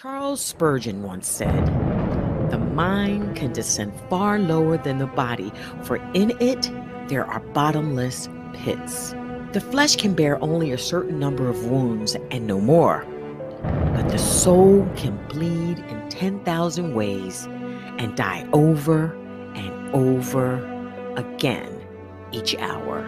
Charles Spurgeon once said, The mind can descend far lower than the body, for in it there are bottomless pits. The flesh can bear only a certain number of wounds and no more, but the soul can bleed in 10,000 ways and die over and over again each hour.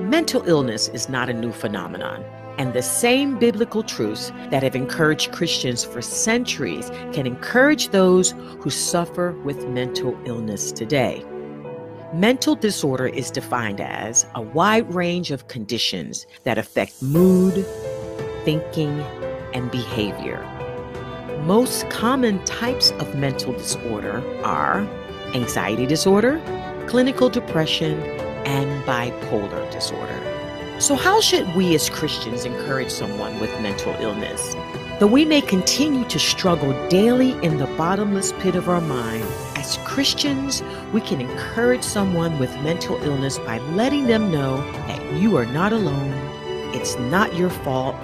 Mental illness is not a new phenomenon. And the same biblical truths that have encouraged Christians for centuries can encourage those who suffer with mental illness today. Mental disorder is defined as a wide range of conditions that affect mood, thinking, and behavior. Most common types of mental disorder are anxiety disorder, clinical depression, and bipolar disorder. So, how should we as Christians encourage someone with mental illness? Though we may continue to struggle daily in the bottomless pit of our mind, as Christians, we can encourage someone with mental illness by letting them know that you are not alone, it's not your fault,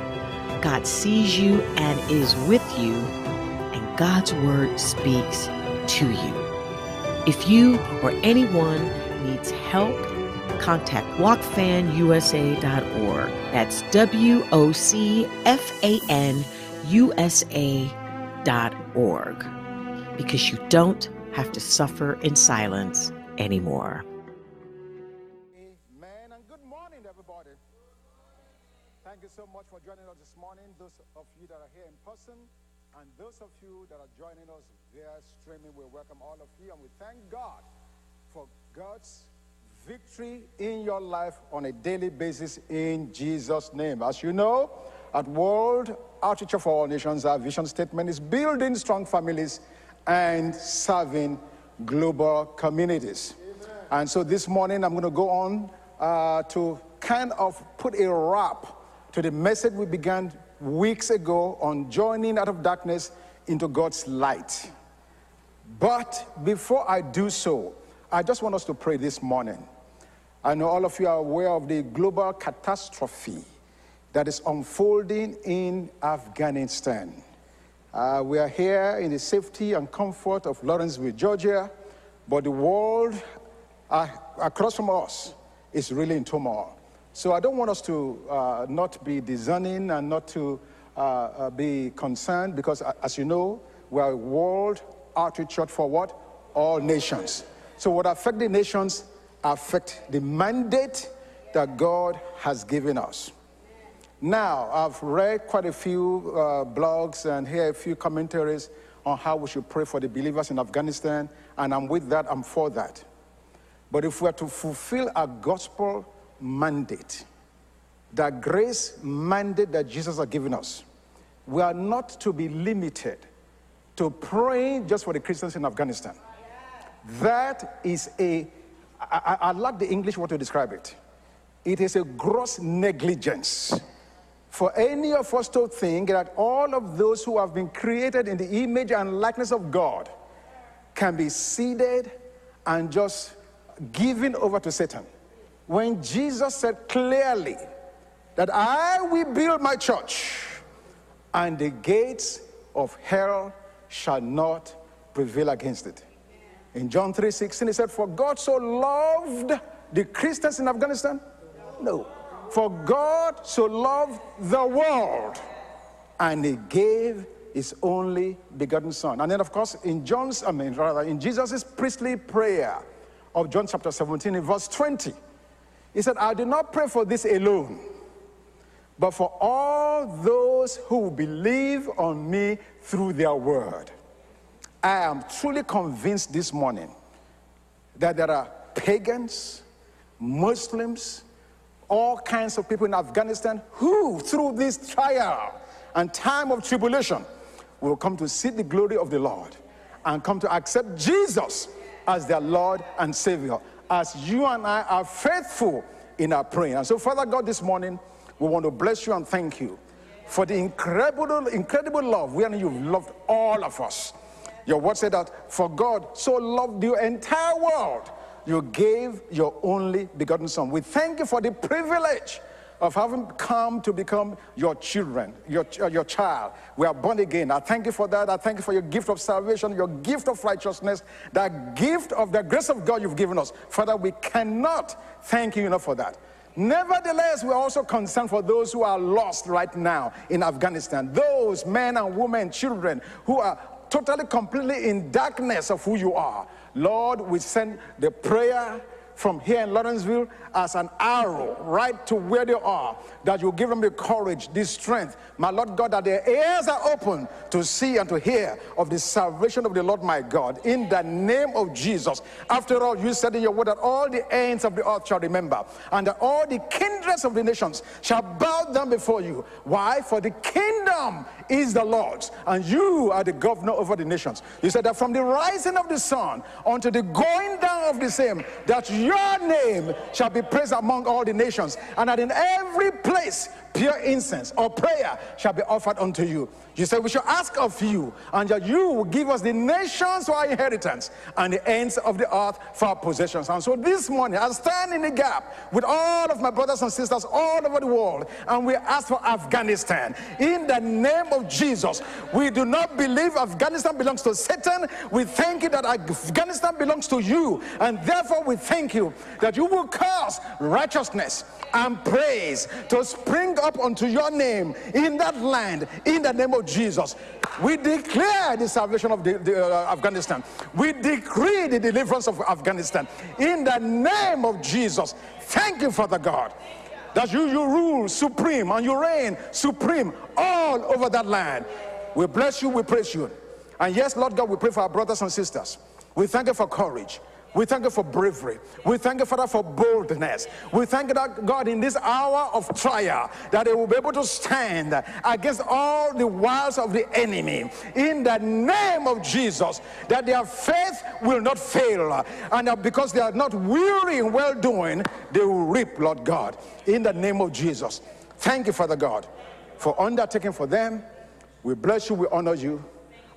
God sees you and is with you, and God's word speaks to you. If you or anyone needs help, contact wocfanusa.org. That's W O C F A N U S A.org. Because you don't have to suffer in silence anymore. Amen. And good morning, everybody. Thank you so much for joining us this morning. Those of you that are here in person and those of you that are joining us via streaming, we welcome all of you and we thank God for God's victory in your life on a daily basis in Jesus' name. As you know, at World Outreach for All Nations, our vision statement is building strong families and serving global communities. Amen. And so this morning, I'm going to go on uh, to kind of put a wrap to the message we began weeks ago on joining out of darkness into God's light. But before I do so, I just want us to pray this morning. I know all of you are aware of the global catastrophe that is unfolding in Afghanistan. Uh, we are here in the safety and comfort of Lawrenceville, Georgia, but the world uh, across from us is really in turmoil. So I don't want us to uh, not be discerning and not to uh, uh, be concerned because, uh, as you know, we are a world outreach for what? All nations. So what affect the nations affect the mandate that God has given us. Now, I've read quite a few uh, blogs and hear a few commentaries on how we should pray for the believers in Afghanistan, and I'm with that, I'm for that. But if we are to fulfill our gospel mandate, that grace mandate that Jesus has given us, we are not to be limited to praying just for the Christians in Afghanistan. That is a I, I, I like the English word to describe it. It is a gross negligence for any of us to think that all of those who have been created in the image and likeness of God can be seated and just given over to Satan. When Jesus said clearly that I will build my church and the gates of hell shall not prevail against it. In John 3:16, he said, For God so loved the Christians in Afghanistan? No. For God so loved the world, and he gave his only begotten son. And then, of course, in John's, I mean, rather, in Jesus' priestly prayer of John chapter 17, in verse 20, he said, I do not pray for this alone, but for all those who believe on me through their word. I am truly convinced this morning that there are pagans, Muslims, all kinds of people in Afghanistan who, through this trial and time of tribulation, will come to see the glory of the Lord and come to accept Jesus as their Lord and Savior, as you and I are faithful in our praying. And so, Father God, this morning, we want to bless you and thank you for the incredible, incredible love. Know you've loved all of us. Your word said that for God so loved the entire world, you gave your only begotten Son. We thank you for the privilege of having come to become your children, your, uh, your child. We are born again. I thank you for that. I thank you for your gift of salvation, your gift of righteousness, that gift of the grace of God you've given us. Father, we cannot thank you enough for that. Nevertheless, we are also concerned for those who are lost right now in Afghanistan. Those men and women, children who are totally, completely in darkness of who you are. Lord, we send the prayer from here in Lawrenceville as an arrow right to where they are, that you give them the courage, the strength, my Lord God, that their ears are open to see and to hear of the salvation of the Lord my God in the name of Jesus. After all, you said in your word that all the ends of the earth shall remember, and that all the kindreds of the nations shall bow down before you. Why? For the kingdom is the Lord's, and you are the governor over the nations. You said that from the rising of the sun unto the going down of the same, that your name shall be praised among all the nations, and that in every place pure incense or prayer shall be offered unto you. You said we shall ask of you, and that you will give us the nations for our inheritance and the ends of the earth for our possessions. And so this morning, I stand in the gap with all of my brothers and sisters all over the world, and we ask for Afghanistan. In the name of Jesus, we do not believe Afghanistan belongs to Satan. We thank you that Afghanistan belongs to you, and therefore we thank you that you will cause righteousness and praise to spring up unto your name in that land in the name of Jesus. We declare the salvation of the, the, uh, Afghanistan. We decree the deliverance of Afghanistan in the name of Jesus. Thank you, Father God, that you, you rule supreme and you reign supreme all over that land. We bless you, we praise you. And yes, Lord God, we pray for our brothers and sisters. We thank you for courage. We thank you for bravery. We thank you, Father, for boldness. We thank you, that God, in this hour of trial, that they will be able to stand against all the wiles of the enemy. In the name of Jesus, that their faith will not fail. And that because they are not weary in well doing, they will reap, Lord God. In the name of Jesus. Thank you, Father God, for undertaking for them. We bless you, we honor you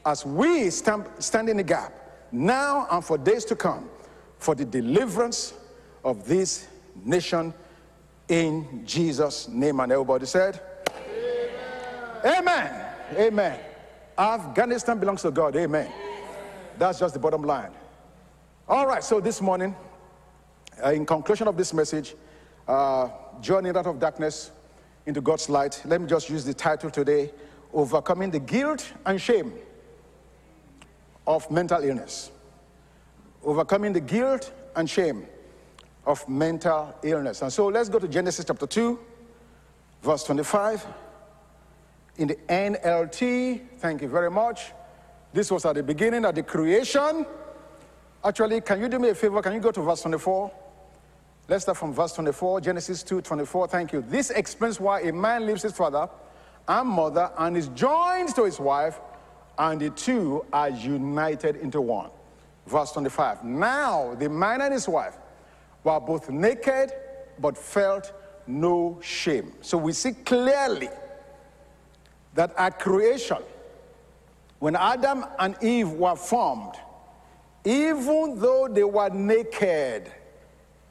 as we stand, stand in the gap now and for days to come for the deliverance of this nation in Jesus' name. And everybody said, Amen. Amen. Amen. Afghanistan belongs to God. Amen. That's just the bottom line. All right, so this morning, uh, in conclusion of this message, uh, journeying out of darkness into God's light, let me just use the title today Overcoming the Guilt and Shame of Mental Illness overcoming the guilt and shame of mental illness. And so let's go to Genesis chapter 2, verse 25. In the NLT, thank you very much. This was at the beginning of the creation. Actually, can you do me a favor? Can you go to verse 24? Let's start from verse 24, Genesis 2 24. Thank you. This explains why a man leaves his father and mother and is joined to his wife, and the two are united into one. Verse 25. Now the man and his wife were both naked, but felt no shame. So we see clearly that at creation, when Adam and Eve were formed, even though they were naked,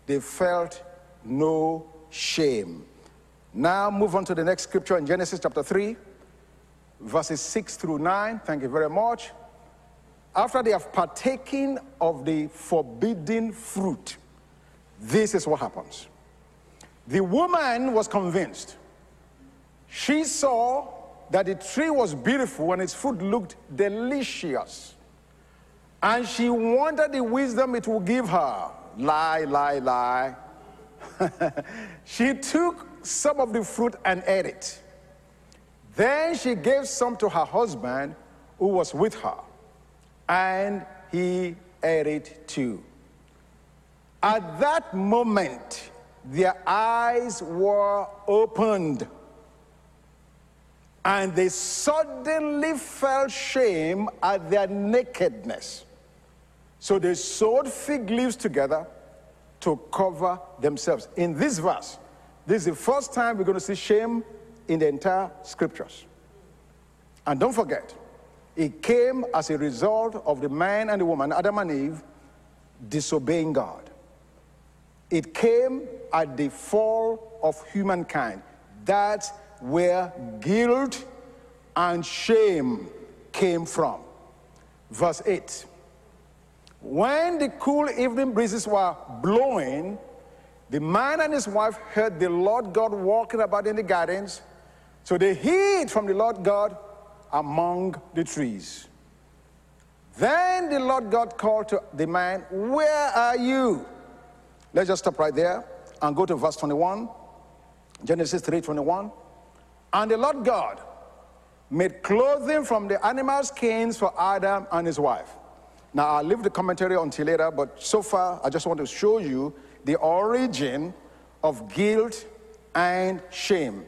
they felt no shame. Now move on to the next scripture in Genesis chapter 3, verses 6 through 9. Thank you very much after they have partaken of the forbidden fruit, this is what happens. The woman was convinced. She saw that the tree was beautiful and its fruit looked delicious. And she wanted the wisdom it would give her. Lie, lie, lie. she took some of the fruit and ate it. Then she gave some to her husband who was with her and he ate it too. At that moment, their eyes were opened, and they suddenly felt shame at their nakedness. So they sewed fig leaves together to cover themselves. In this verse, this is the first time we're going to see shame in the entire scriptures. And don't forget, it came as a result of the man and the woman, Adam and Eve, disobeying God. It came at the fall of humankind. That's where guilt and shame came from. Verse 8. When the cool evening breezes were blowing, the man and his wife heard the Lord God walking about in the gardens. So they hid from the Lord God among the trees. Then the Lord God called to the man, Where are you? Let's just stop right there and go to verse 21. Genesis 3 21. And the Lord God made clothing from the animals' skins for Adam and his wife. Now, I'll leave the commentary until later, but so far, I just want to show you the origin of guilt and shame.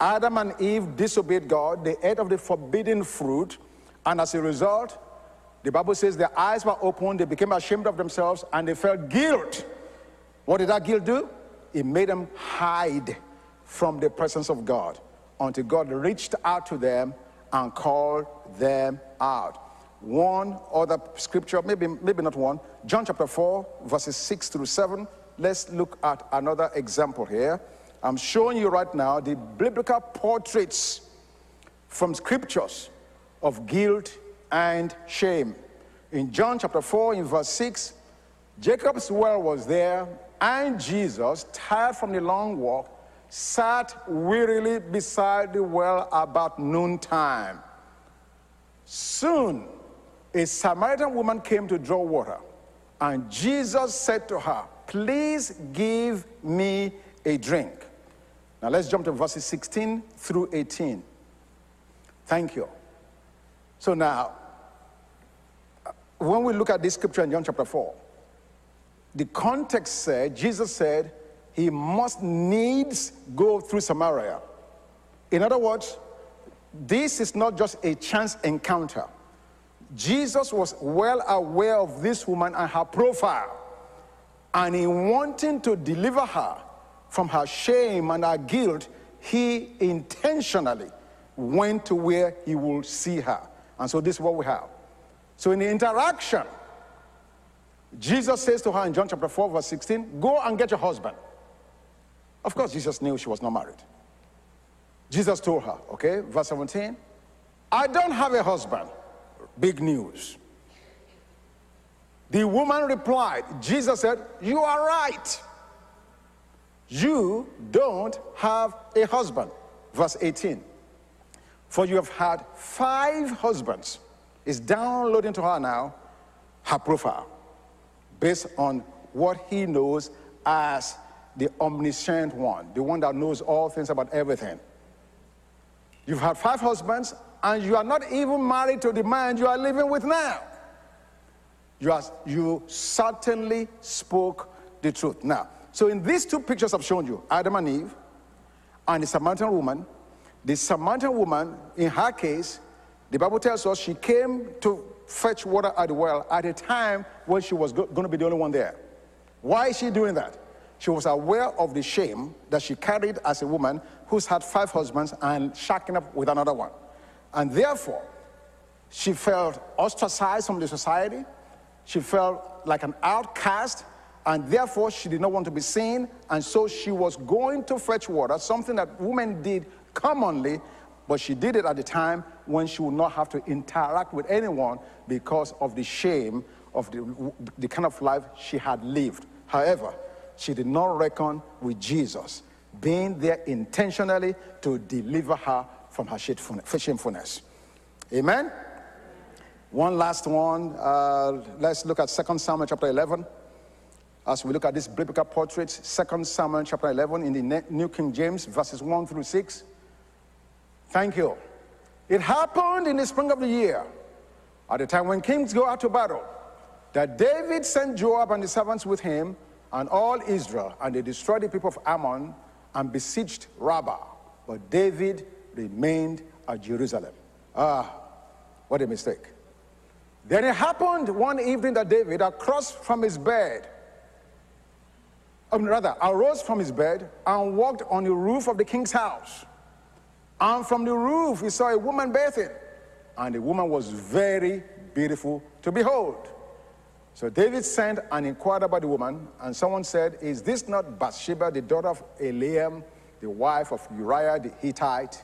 Adam and Eve disobeyed God, they ate of the forbidden fruit, and as a result, the Bible says their eyes were opened, they became ashamed of themselves, and they felt guilt. What did that guilt do? It made them hide from the presence of God until God reached out to them and called them out. One other scripture, maybe, maybe not one, John chapter 4, verses 6 through 7. Let's look at another example here. I'm showing you right now the biblical portraits from scriptures of guilt and shame. In John chapter 4, in verse 6, Jacob's well was there, and Jesus, tired from the long walk, sat wearily beside the well about noontime. Soon, a Samaritan woman came to draw water, and Jesus said to her, Please give me a drink. Now let's jump to verses 16 through 18. Thank you. So now, when we look at this scripture in John chapter 4, the context said, Jesus said, he must needs go through Samaria. In other words, this is not just a chance encounter. Jesus was well aware of this woman and her profile. And in wanting to deliver her from her shame and her guilt, he intentionally went to where he would see her. And so this is what we have. So in the interaction, Jesus says to her in John chapter 4, verse 16, Go and get your husband. Of course, Jesus knew she was not married. Jesus told her, okay, verse 17, I don't have a husband. Big news. The woman replied, Jesus said, You are right. You don't have a husband. Verse 18. For you have had five husbands. Is downloading to her now her profile based on what he knows as the omniscient one, the one that knows all things about everything. You've had five husbands, and you are not even married to the man you are living with now. You, are, you certainly spoke the truth. Now, so in these two pictures I've shown you, Adam and Eve, and the Samaritan woman, the Samaritan woman, in her case, the Bible tells us she came to fetch water at the well at a time when she was go- going to be the only one there. Why is she doing that? She was aware of the shame that she carried as a woman who's had five husbands and shacking up with another one. And therefore, she felt ostracized from the society. She felt like an outcast, and therefore she did not want to be seen. And so she was going to fetch water, something that women did commonly, but she did it at the time when she would not have to interact with anyone because of the shame of the, the kind of life she had lived. However, she did not reckon with Jesus being there intentionally to deliver her from her shamefulness. Amen? One last one. Uh, let's look at 2 Samuel chapter 11. As we look at this biblical portrait, 2 Samuel chapter 11 in the New King James, verses 1 through 6. Thank you. It happened in the spring of the year, at the time when kings go out to battle, that David sent Joab and the servants with him and all Israel, and they destroyed the people of Ammon and besieged Rabbah. But David remained at Jerusalem. Ah, what a mistake. Then it happened one evening that David, across from his bed, um, rather, arose from his bed and walked on the roof of the king's house. And from the roof, he saw a woman bathing. And the woman was very beautiful to behold. So David sent and inquired about the woman, and someone said, Is this not Bathsheba, the daughter of Eliam, the wife of Uriah the Hittite?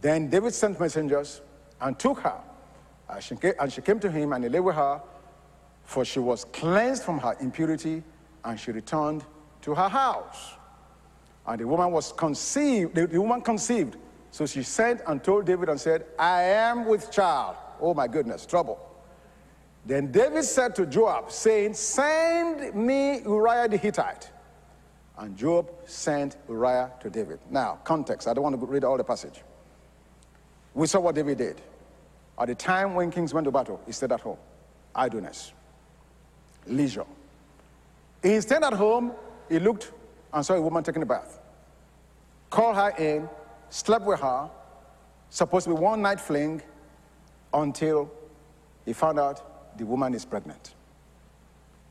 Then David sent messengers and took her. And she, came, to him, and he lay with her, for she was cleansed from her impurity, and she returned to her house. And the woman was conceived, the, the woman conceived. So she sent and told David and said, I am with child. Oh my goodness, trouble. Then David said to Joab, saying, Send me Uriah the Hittite. And Joab sent Uriah to David. Now, context. I don't want to read all the passage. We saw what David did. At the time when kings went to battle, he stayed at home. Idleness, leisure. He stayed at home, he looked and saw a woman taking a bath. Called her in, slept with her, supposed to be one night fling, until he found out the woman is pregnant.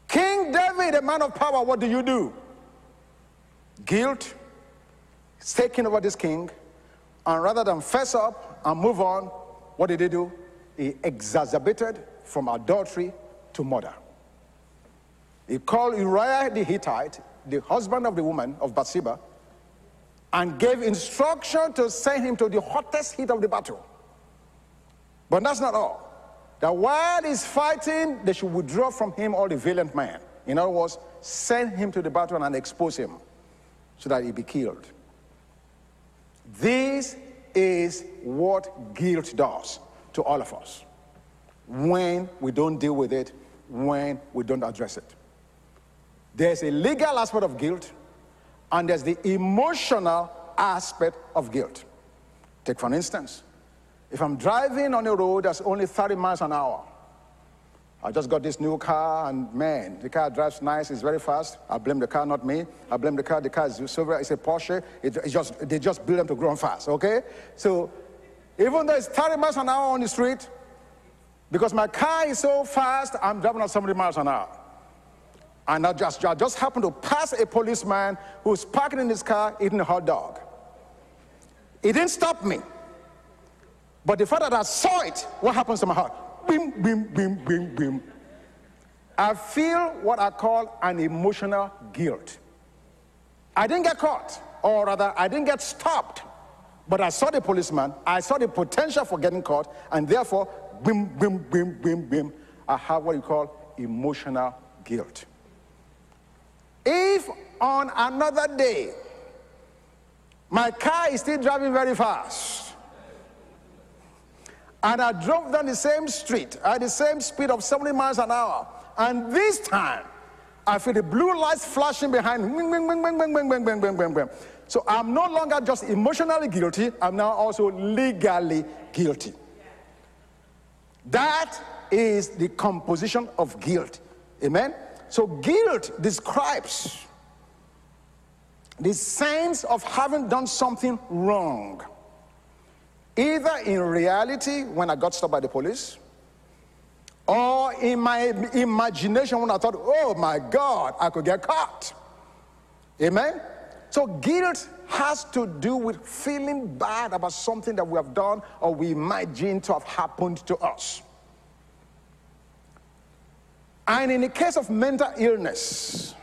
King David, a man of power, what do you do? Guilt is taking over this king, and rather than fess up and move on, what did he do? He exacerbated from adultery to murder. He called Uriah the Hittite, the husband of the woman of Bathsheba, and gave instruction to send him to the hottest heat of the battle. But that's not all that while he's fighting, they should withdraw from him all the valiant men. In other words, send him to the battle and expose him so that he be killed. This is what guilt does to all of us when we don't deal with it, when we don't address it. There's a legal aspect of guilt, and there's the emotional aspect of guilt. Take, for instance, if I'm driving on a road that's only 30 miles an hour, I just got this new car, and man, the car drives nice, it's very fast. I blame the car, not me. I blame the car. The car is silver, it's a Porsche. It, it's just, they just build them to grow fast, okay? So even though it's 30 miles an hour on the street, because my car is so fast, I'm driving at 70 miles an hour. And I just, I just happened to pass a policeman who's parking in his car eating a hot dog. He didn't stop me. But the fact that I saw it, what happens to my heart? Bim, bim, bim, bim, bim. I feel what I call an emotional guilt. I didn't get caught, or rather, I didn't get stopped. But I saw the policeman, I saw the potential for getting caught, and therefore, bim, bim, bim, bim, bim, I have what you call emotional guilt. If on another day, my car is still driving very fast, and I drove down the same street at the same speed of 70 miles an hour. And this time, I feel the blue lights flashing behind. So I'm no longer just emotionally guilty, I'm now also legally guilty. That is the composition of guilt. Amen? So guilt describes the sense of having done something wrong. Either in reality, when I got stopped by the police, or in my imagination when I thought, oh my God, I could get caught. Amen? So guilt has to do with feeling bad about something that we have done or we imagine to have happened to us. And in the case of mental illness,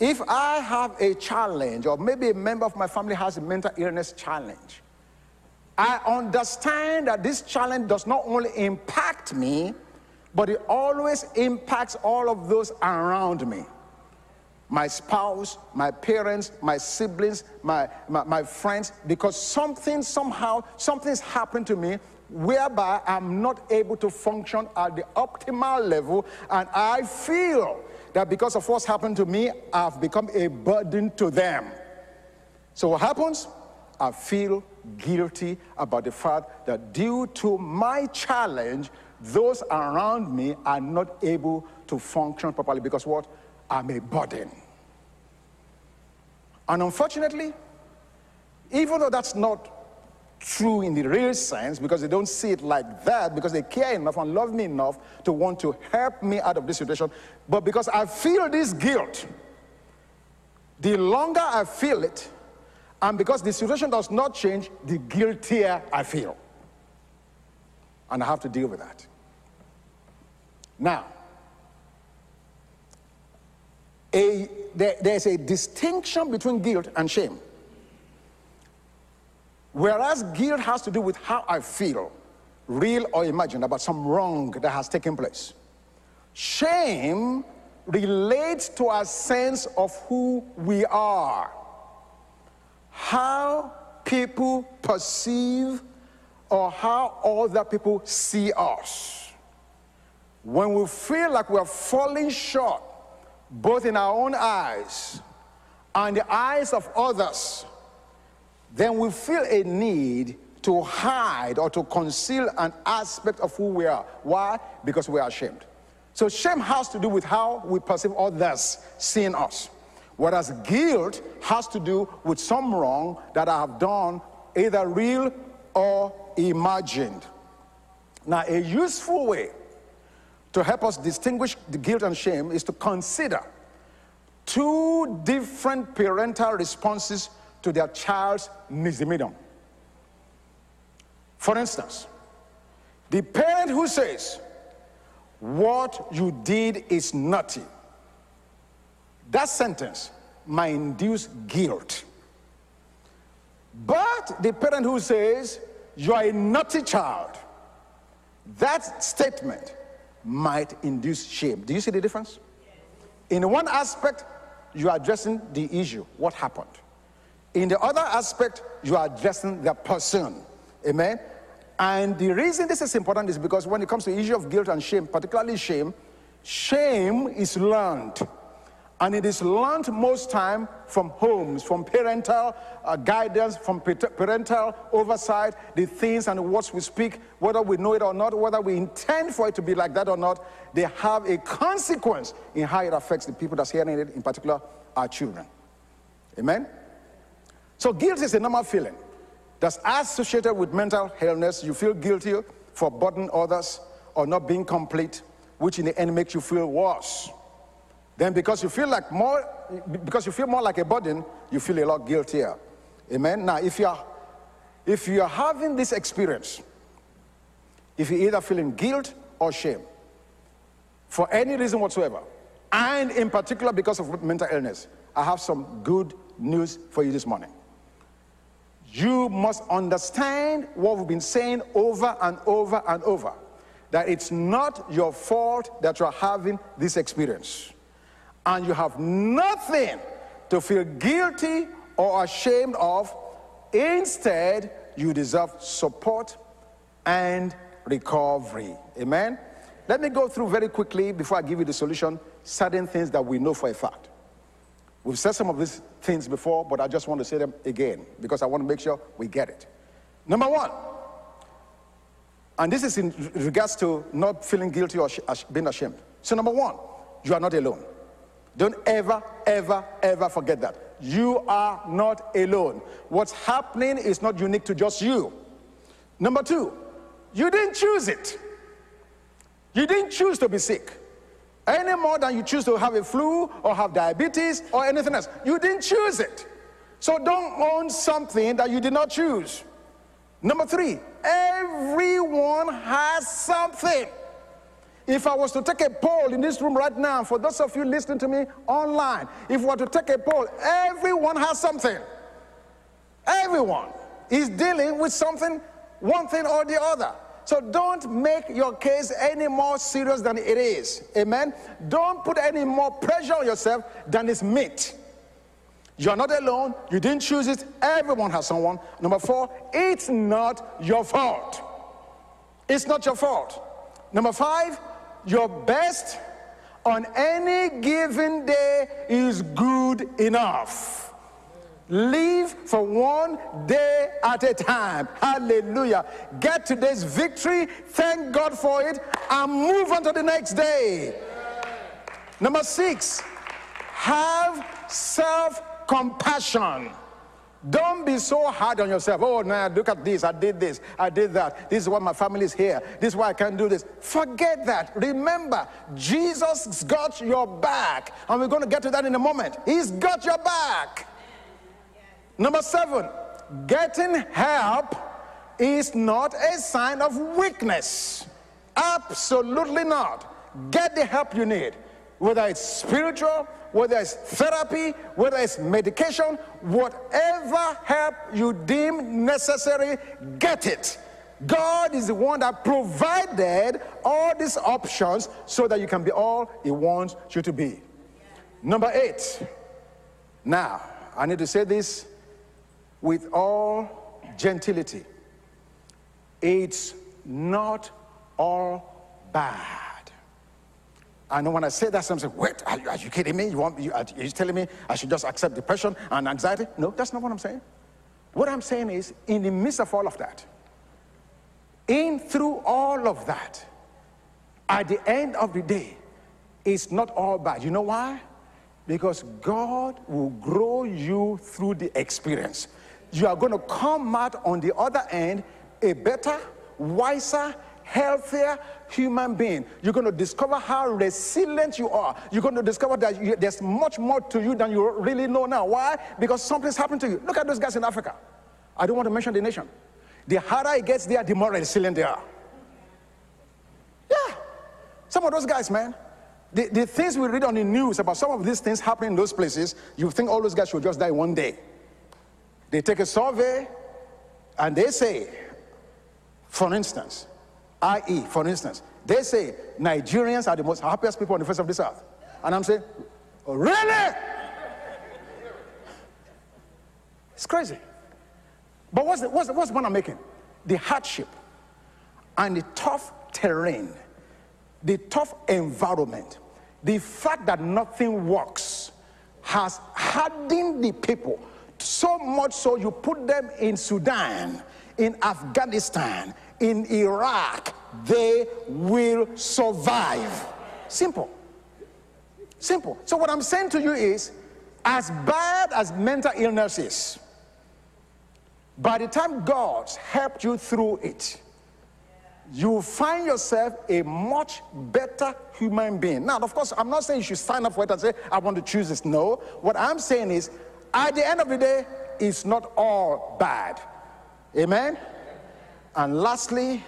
if I have a challenge, or maybe a member of my family has a mental illness challenge, I understand that this challenge does not only impact me, but it always impacts all of those around me my spouse, my parents, my siblings, my, my, my, friends, because something, somehow, something's happened to me whereby I'm not able to function at the optimal level, and I feel that because of what's happened to me, I've become a burden to them. So what happens? I feel guilty about the fact that due to my challenge, those around me are not able to function properly because what? I'm a burden. And unfortunately, even though that's not true in the real sense because they don't see it like that because they care enough and love me enough to want to help me out of this situation, but because I feel this guilt, the longer I feel it, and because the situation does not change, the guiltier I feel. And I have to deal with that. Now, a, there, there's a distinction between guilt and shame. Whereas guilt has to do with how I feel, real or imagined, about some wrong that has taken place. Shame relates to a sense of who we are, how people perceive or how other people see us. When we feel like we're falling short, both in our own eyes and the eyes of others, then we feel a need to hide or to conceal an aspect of who we are. Why? Because we are ashamed. So shame has to do with how we perceive others seeing us. Whereas guilt has to do with some wrong that I have done, either real or imagined. Now, a useful way to help us distinguish the guilt and shame is to consider two different parental responses to their child's misdemeanor. For instance, the parent who says, What you did is naughty, that sentence might induce guilt. But the parent who says, You are a naughty child, that statement might induce shame. Do you see the difference? In one aspect, you are addressing the issue, what happened. In the other aspect, you are addressing the person. Amen? And the reason this is important is because when it comes to the issue of guilt and shame, particularly shame, shame is learned. And it is learned most time from homes, from parental uh, guidance, from parental oversight, the things and the words we speak, whether we know it or not, whether we intend for it to be like that or not, they have a consequence in how it affects the people that's hearing it, in particular our children. Amen? So guilt is a normal feeling that's associated with mental illness. You feel guilty for burdening others or not being complete, which in the end makes you feel worse. Then because you feel like more, because you feel more like a burden, you feel a lot guiltier. Amen. Now, if you're if you're having this experience, if you're either feeling guilt or shame, for any reason whatsoever, and in particular because of mental illness, I have some good news for you this morning. You must understand what we've been saying over and over and over that it's not your fault that you're having this experience. And you have nothing to feel guilty or ashamed of. Instead, you deserve support and recovery. Amen? Let me go through very quickly before I give you the solution certain things that we know for a fact. We've said some of these things before, but I just want to say them again because I want to make sure we get it. Number one, and this is in regards to not feeling guilty or being ashamed. So, number one, you are not alone. Don't ever, ever, ever forget that. You are not alone. What's happening is not unique to just you. Number two, you didn't choose it. You didn't choose to be sick any more than you choose to have a flu or have diabetes or anything else. You didn't choose it. So don't own something that you did not choose. Number three, everyone has something. If I was to take a poll in this room right now, for those of you listening to me online, if we were to take a poll, everyone has something. Everyone is dealing with something, one thing or the other. So don't make your case any more serious than it is. Amen. Don't put any more pressure on yourself than is meet. You're not alone. You didn't choose it. Everyone has someone. Number four, it's not your fault. It's not your fault. Number five, your best on any given day is good enough. Live for one day at a time. Hallelujah. Get today's victory, thank God for it, and move on to the next day. Number six, have self compassion. Don't be so hard on yourself. Oh, now look at this. I did this. I did that. This is why my family is here. This is why I can't do this. Forget that. Remember, Jesus got your back. And we're going to get to that in a moment. He's got your back. Number seven, getting help is not a sign of weakness. Absolutely not. get the help you need. Whether it's spiritual, whether it's therapy, whether it's medication, whatever help you deem necessary, get it. God is the one that provided all these options so that you can be all He wants you to be. Number eight. Now, I need to say this with all gentility. It's not all bad. Know when I say that, some say, wait, are you, are you kidding me? You want, you, are you telling me I should just accept depression and anxiety? No, that's not what I'm saying. What I'm saying is, in the midst of all of that, in through all of that, at the end of the day, it's not all bad. You know why? Because God will grow you through the experience. You are going to come out on the other end a better, wiser, healthier human being. You're going to discover how resilient you are. You're going to discover that you, there's much more to you than you really know now. Why? Because something's happened to you. Look at those guys in Africa. I don't want to mention the nation. The harder it gets there, the more resilient they are. Yeah. Some of those guys, man, the, the things we read on the news about some of these things happening in those places, you think all those guys should just die one day. They take a survey and they say, for instance, i.e., for instance, they say Nigerians are the most happiest people on the face of this earth. And I'm saying, oh, really? It's crazy. But what's the, what's, the, what's the point I'm making? The hardship and the tough terrain, the tough environment, the fact that nothing works has hardened the people so much so you put them in Sudan, in Afghanistan, in Iraq, they will survive. Simple. Simple. So, what I'm saying to you is as bad as mental illness is, by the time God's helped you through it, you find yourself a much better human being. Now, of course, I'm not saying you should sign up for it and say, I want to choose this. No. What I'm saying is, at the end of the day, it's not all bad. Amen? And lastly,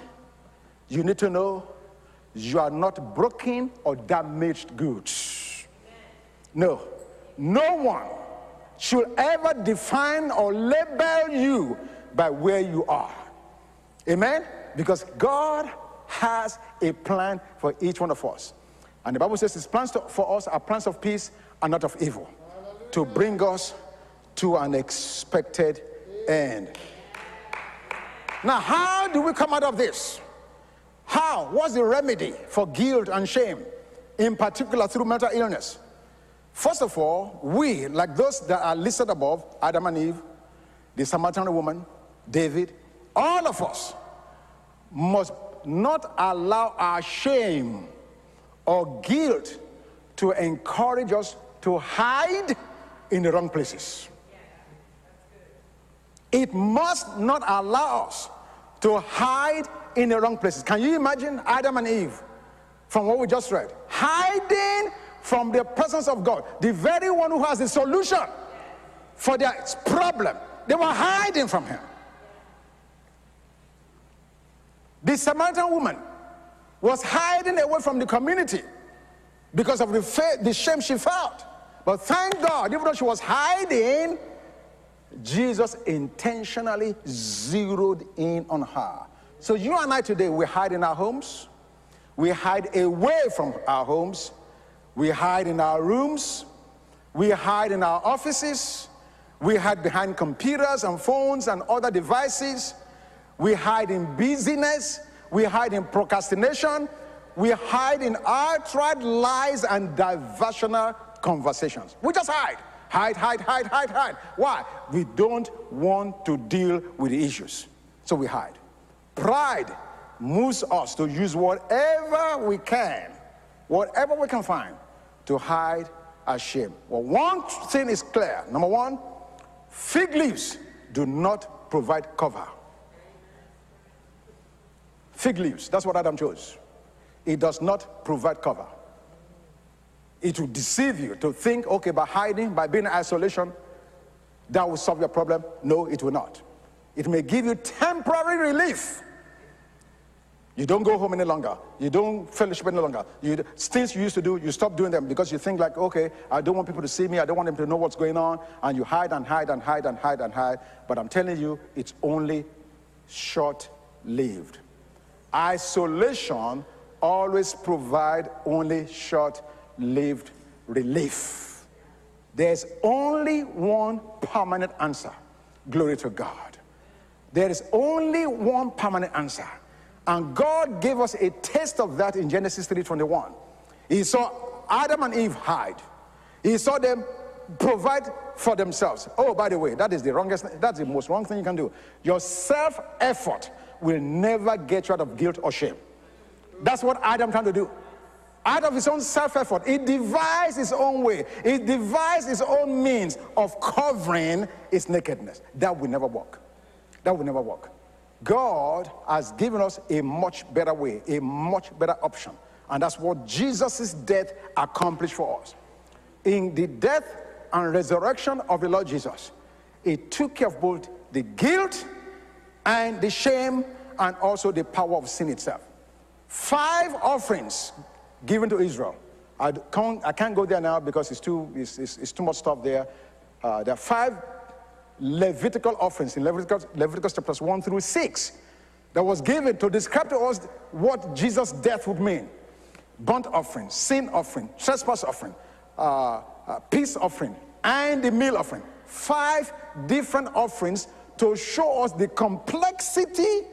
you need to know you are not broken or damaged goods. No, no one should ever define or label you by where you are. Amen? Because God has a plan for each one of us. And the Bible says his plans to, for us are plans of peace and not of evil, Hallelujah. to bring us to an expected end. Now, how do we come out of this? How? What's the remedy for guilt and shame, in particular through mental illness? First of all, we, like those that are listed above Adam and Eve, the Samaritan woman, David, all of us must not allow our shame or guilt to encourage us to hide in the wrong places. It must not allow us to hide in the wrong places. Can you imagine Adam and Eve from what we just read? Hiding from the presence of God, the very one who has the solution for their problem. They were hiding from him. The Samaritan woman was hiding away from the community because of the, the shame she felt. But thank God, even though she was hiding, Jesus intentionally zeroed in on her. So you and I today, we hide in our homes. We hide away from our homes. We hide in our rooms. We hide in our offices. We hide behind computers and phones and other devices. We hide in busyness. We hide in procrastination. We hide in outright lies and diversional conversations. We just hide. Hide, hide, hide, hide, hide. Why? We don't want to deal with the issues. So we hide. Pride moves us to use whatever we can, whatever we can find, to hide our shame. Well, one thing is clear. Number one, fig leaves do not provide cover. Fig leaves, that's what Adam chose. It does not provide cover. It will deceive you to think, okay, by hiding, by being in isolation, that will solve your problem. No, it will not. It may give you temporary relief. You don't go home any longer. You don't fellowship any longer. You, things you used to do, you stop doing them because you think like, okay, I don't want people to see me. I don't want them to know what's going on. And you hide and hide and hide and hide and hide. But I'm telling you, it's only short-lived. Isolation always provide only short-lived relief. There's only one permanent answer. Glory to God. There is only one permanent answer. And God gave us a taste of that in Genesis 3:21. He saw Adam and Eve hide. He saw them provide for themselves. Oh, by the way, that is the wrongest, that's the most wrong thing you can do. Your self-effort will never get you out of guilt or shame. That's what Adam trying to do. Out of his own self-effort, he devised his own way. He devised his own means of covering his nakedness. That will never work. That will never work. God has given us a much better way, a much better option. And that's what Jesus' death accomplished for us. In the death and resurrection of the Lord Jesus, it took care of both the guilt and the shame and also the power of sin itself. Five offerings given to Israel. I can't, I can't go there now because it's too, it's, it's, it's too much stuff there. Uh, there are five Levitical offerings in Leviticus, Leviticus chapters 1 through 6 that was given to describe to us what Jesus' death would mean. Burnt offering, sin offering, trespass offering, uh, uh, peace offering, and the meal offering. Five different offerings to show us the complexity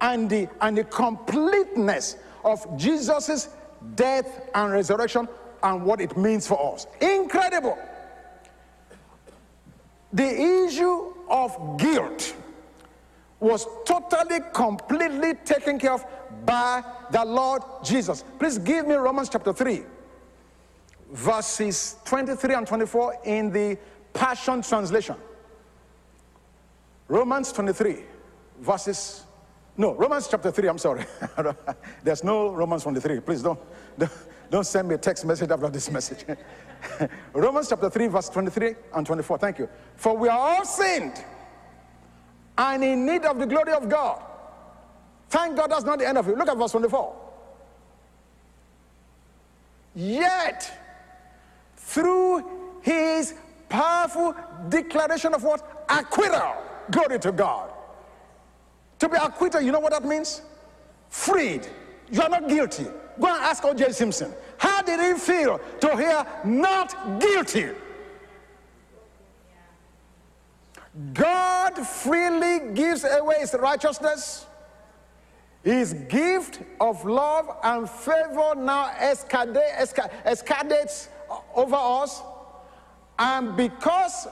and the, and the completeness of Jesus' death and resurrection and what it means for us. Incredible. The issue of guilt was totally, completely taken care of by the Lord Jesus. Please give me Romans chapter 3, verses 23 and 24 in the Passion Translation. Romans 23, verses, no, Romans chapter 3, I'm sorry. There's no Romans 23. Please don't, don't send me a text message after this message. Romans chapter 3, verse 23 and 24. Thank you. For we are all sinned and in need of the glory of God. Thank God that's not the end of it. Look at verse 24. Yet, through his powerful declaration of what? Acquittal. Glory to God. To be acquitted, you know what that means? Freed. You are not guilty. Go and ask O.J. Simpson. How did he feel to hear not guilty? God freely gives away his righteousness. His gift of love and favor now escalates over us. And because,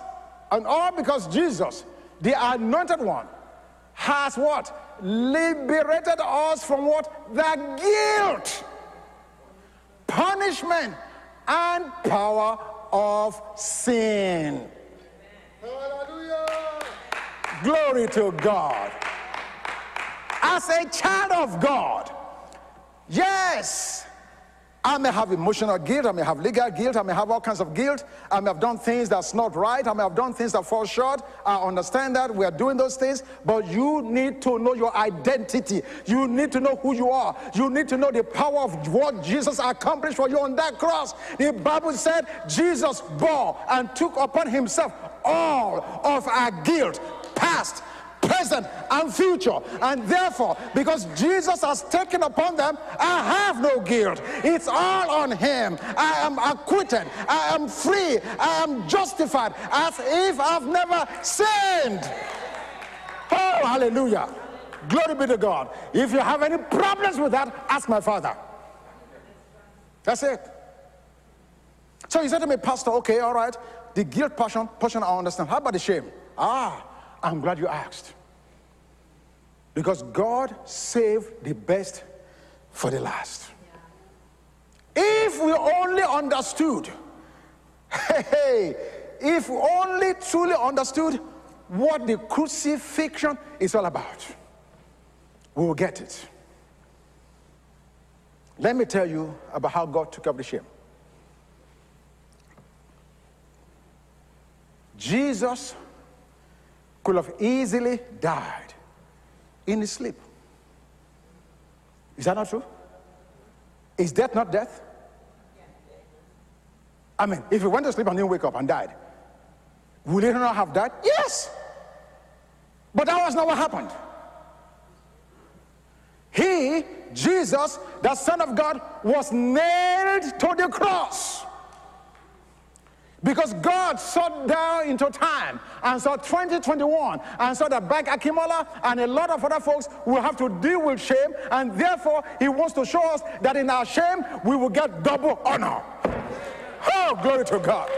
and all because Jesus, the anointed one, has what? Liberated us from what? The guilt punishment and power of sin. Hallelujah. Glory to God. As a child of God, yes, I may have emotional guilt, I may have legal guilt, I may have all kinds of guilt, I may have done things that's not right, I may have done things that fall short. I understand that we are doing those things, but you need to know your identity. You need to know who you are. You need to know the power of what Jesus accomplished for you on that cross. The Bible said Jesus bore and took upon himself all of our guilt, past, present, and future. And therefore, because Jesus has taken upon them, I have no guilt. It's all on Him. I am acquitted. I am free. I am justified as if I've never sinned. Oh, hallelujah. Glory be to God. If you have any problems with that, ask my father. That's it. So he said to me, Pastor, okay, all right. The guilt portion, portion I understand. How about the shame? Ah, I'm glad you asked. Because God saved the best for the last. If we only understood, hey, if we only truly understood what the crucifixion is all about, we will get it. Let me tell you about how God took up the shame. Jesus could have easily died in his sleep. Is that not true? Is death not death? I mean, if he went to sleep and didn't wake up and died, would he not have died? Yes. But that was not what happened. He, Jesus, the Son of God, was nailed to the cross. Because God saw down into time and saw 2021 and saw that Bank Akimola and a lot of other folks will have to deal with shame, and therefore He wants to show us that in our shame we will get double honor. Oh, glory to God.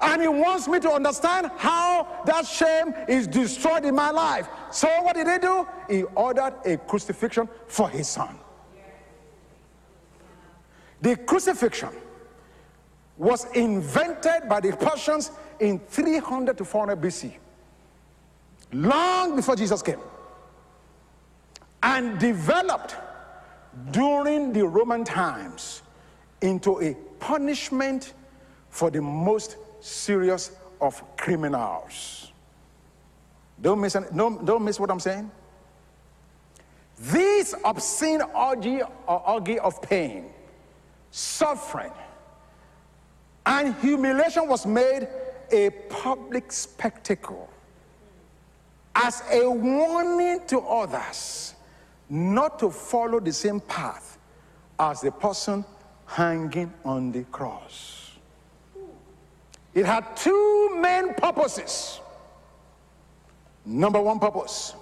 And he wants me to understand how that shame is destroyed in my life. So, what did he do? He ordered a crucifixion for his son. The crucifixion was invented by the Persians in 300 to 400 BC, long before Jesus came, and developed during the Roman times into a punishment for the most serious of criminals. Don't miss, don't, don't miss what I'm saying. This obscene orgy or orgy of pain, suffering, and humiliation was made a public spectacle as a warning to others not to follow the same path as the person hanging on the cross. It had two main purposes. Number one purpose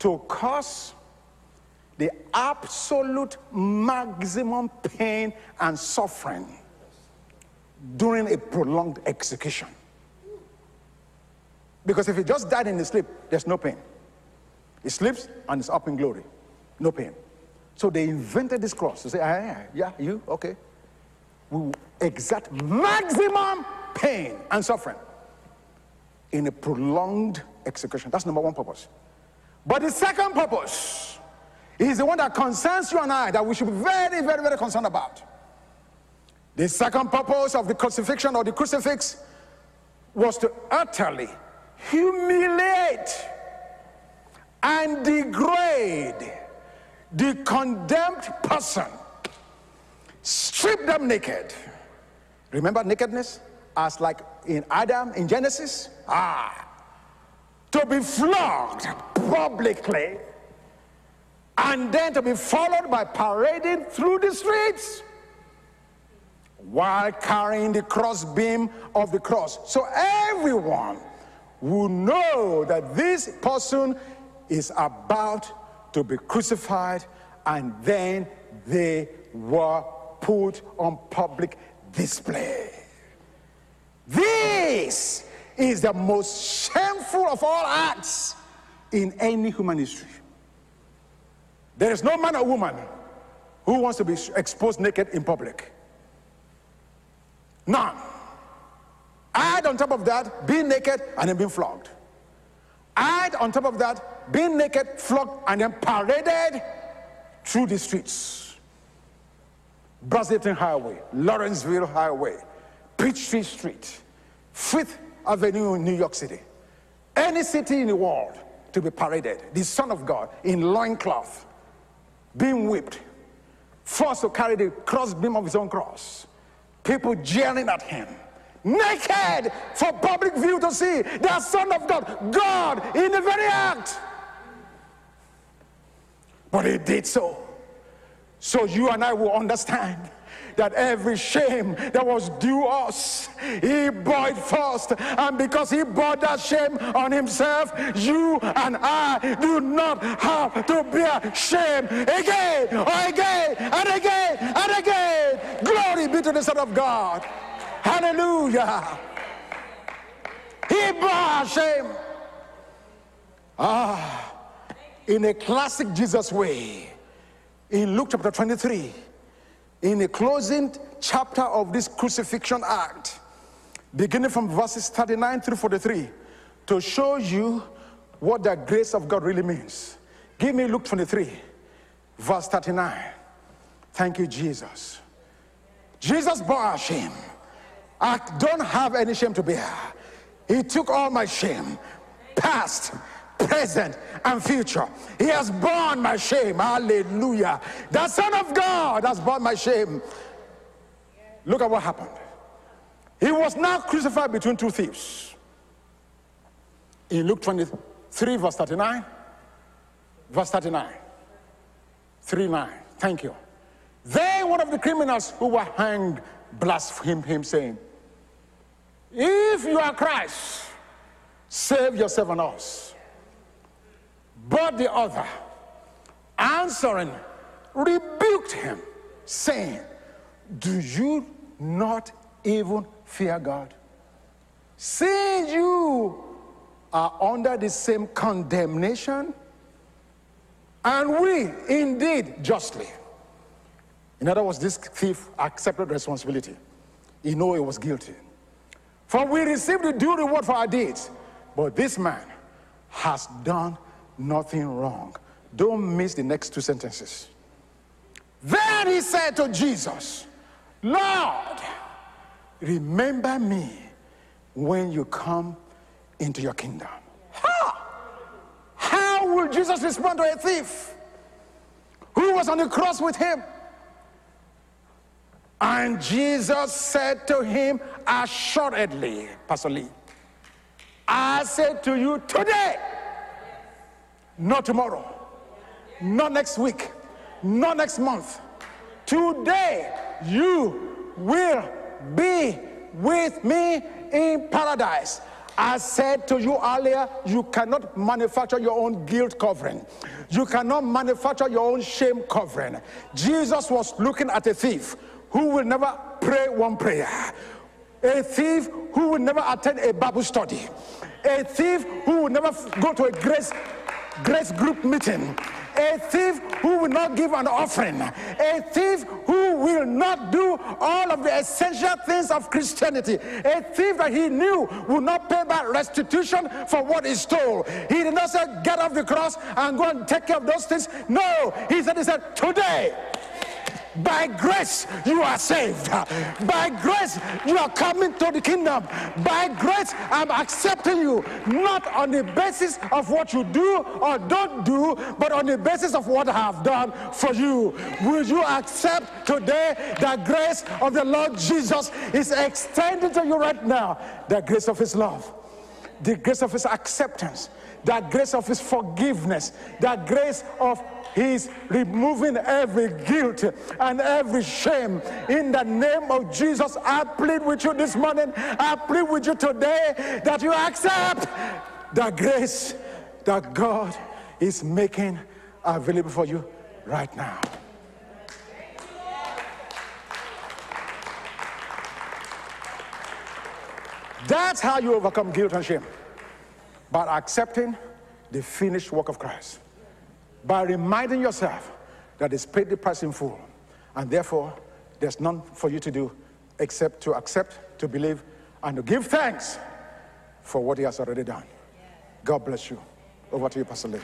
to cause the absolute maximum pain and suffering during a prolonged execution. Because if he just died in his sleep, there's no pain. He sleeps and is up in glory. No pain. So they invented this cross to say, ah, yeah, yeah, you, okay. We exact maximum pain and suffering in a prolonged execution. That's number one purpose. But the second purpose is the one that concerns you and I that we should be very, very, very concerned about. The second purpose of the crucifixion or the crucifix was to utterly humiliate and degrade the condemned person, strip them naked. Remember nakedness? As like in Adam in Genesis? Ah. To be flogged publicly and then to be followed by parading through the streets while carrying the crossbeam of the cross. So everyone will know that this person is about to be crucified and then they were put on public display. This is the most shameful of all acts in any human history. There is no man or woman who wants to be exposed naked in public. None. Add on top of that, being naked and then being flogged. Add on top of that, being naked, flogged, and then paraded through the streets. Braselton Highway, Lawrenceville Highway, Peachtree Street, Fifth Avenue in New York City. Any city in the world to be paraded. The Son of God in loincloth, being whipped, forced to carry the crossbeam of his own cross people jeering at him naked for public view to see the son of god god in the very act but he did so so you and i will understand that every shame that was due us, he bore it first. And because he bore that shame on himself, you and I do not have to bear shame again or again and again and again. Glory be to the Son of God. Hallelujah. He bore shame. Ah, in a classic Jesus way, in Luke chapter 23 in the closing chapter of this crucifixion act, beginning from verses 39 through 43, to show you what the grace of God really means. Give me Luke 23, verse 39. Thank you, Jesus. Jesus bore our shame. I don't have any shame to bear. He took all my shame, past, present, and future. He has borne my shame. Hallelujah. The Son of God has borne my shame. Look at what happened. He was now crucified between two thieves. In Luke 23, verse 39, verse 39, 3 9. Thank you. Then one of the criminals who were hanged blasphemed him, saying, If you are Christ, save yourself and us. But the other, answering, rebuked him, saying, Do you not even fear God? Since you are under the same condemnation, and we indeed justly. In other words, this thief accepted responsibility. He knew he was guilty. For we received the due reward for our deeds, but this man has done nothing wrong. Don't miss the next two sentences. Then he said to Jesus, Lord, remember me when you come into your kingdom. How? How will Jesus respond to a thief who was on the cross with him? And Jesus said to him, assuredly, Pastor Lee, I said to you today, not tomorrow, not next week, not next month. Today, you will be with me in paradise. I said to you earlier, you cannot manufacture your own guilt covering. You cannot manufacture your own shame covering. Jesus was looking at a thief who will never pray one prayer, a thief who will never attend a Bible study, a thief who will never go to a grace, grace group meeting, a thief who will not give an offering, a thief who will not do all of the essential things of Christianity, a thief that he knew would not pay back restitution for what he stole. He did not say, Get off the cross and go and take care of those things. No, he said, He said, Today. By grace, you are saved. By grace, you are coming to the kingdom. By grace, I'm accepting you, not on the basis of what you do or don't do, but on the basis of what I have done for you. Will you accept today the grace of the Lord Jesus is extended to you right now? The grace of His love, the grace of His acceptance, the grace of His forgiveness, the grace of He's removing every guilt and every shame. In the name of Jesus, I plead with you this morning. I plead with you today that you accept the grace that God is making available for you right now. That's how you overcome guilt and shame by accepting the finished work of Christ by reminding yourself that it's paid the price in full, and therefore there's none for you to do except to accept, to believe, and to give thanks for what He has already done. God bless you. Over to you, Pastor Lee.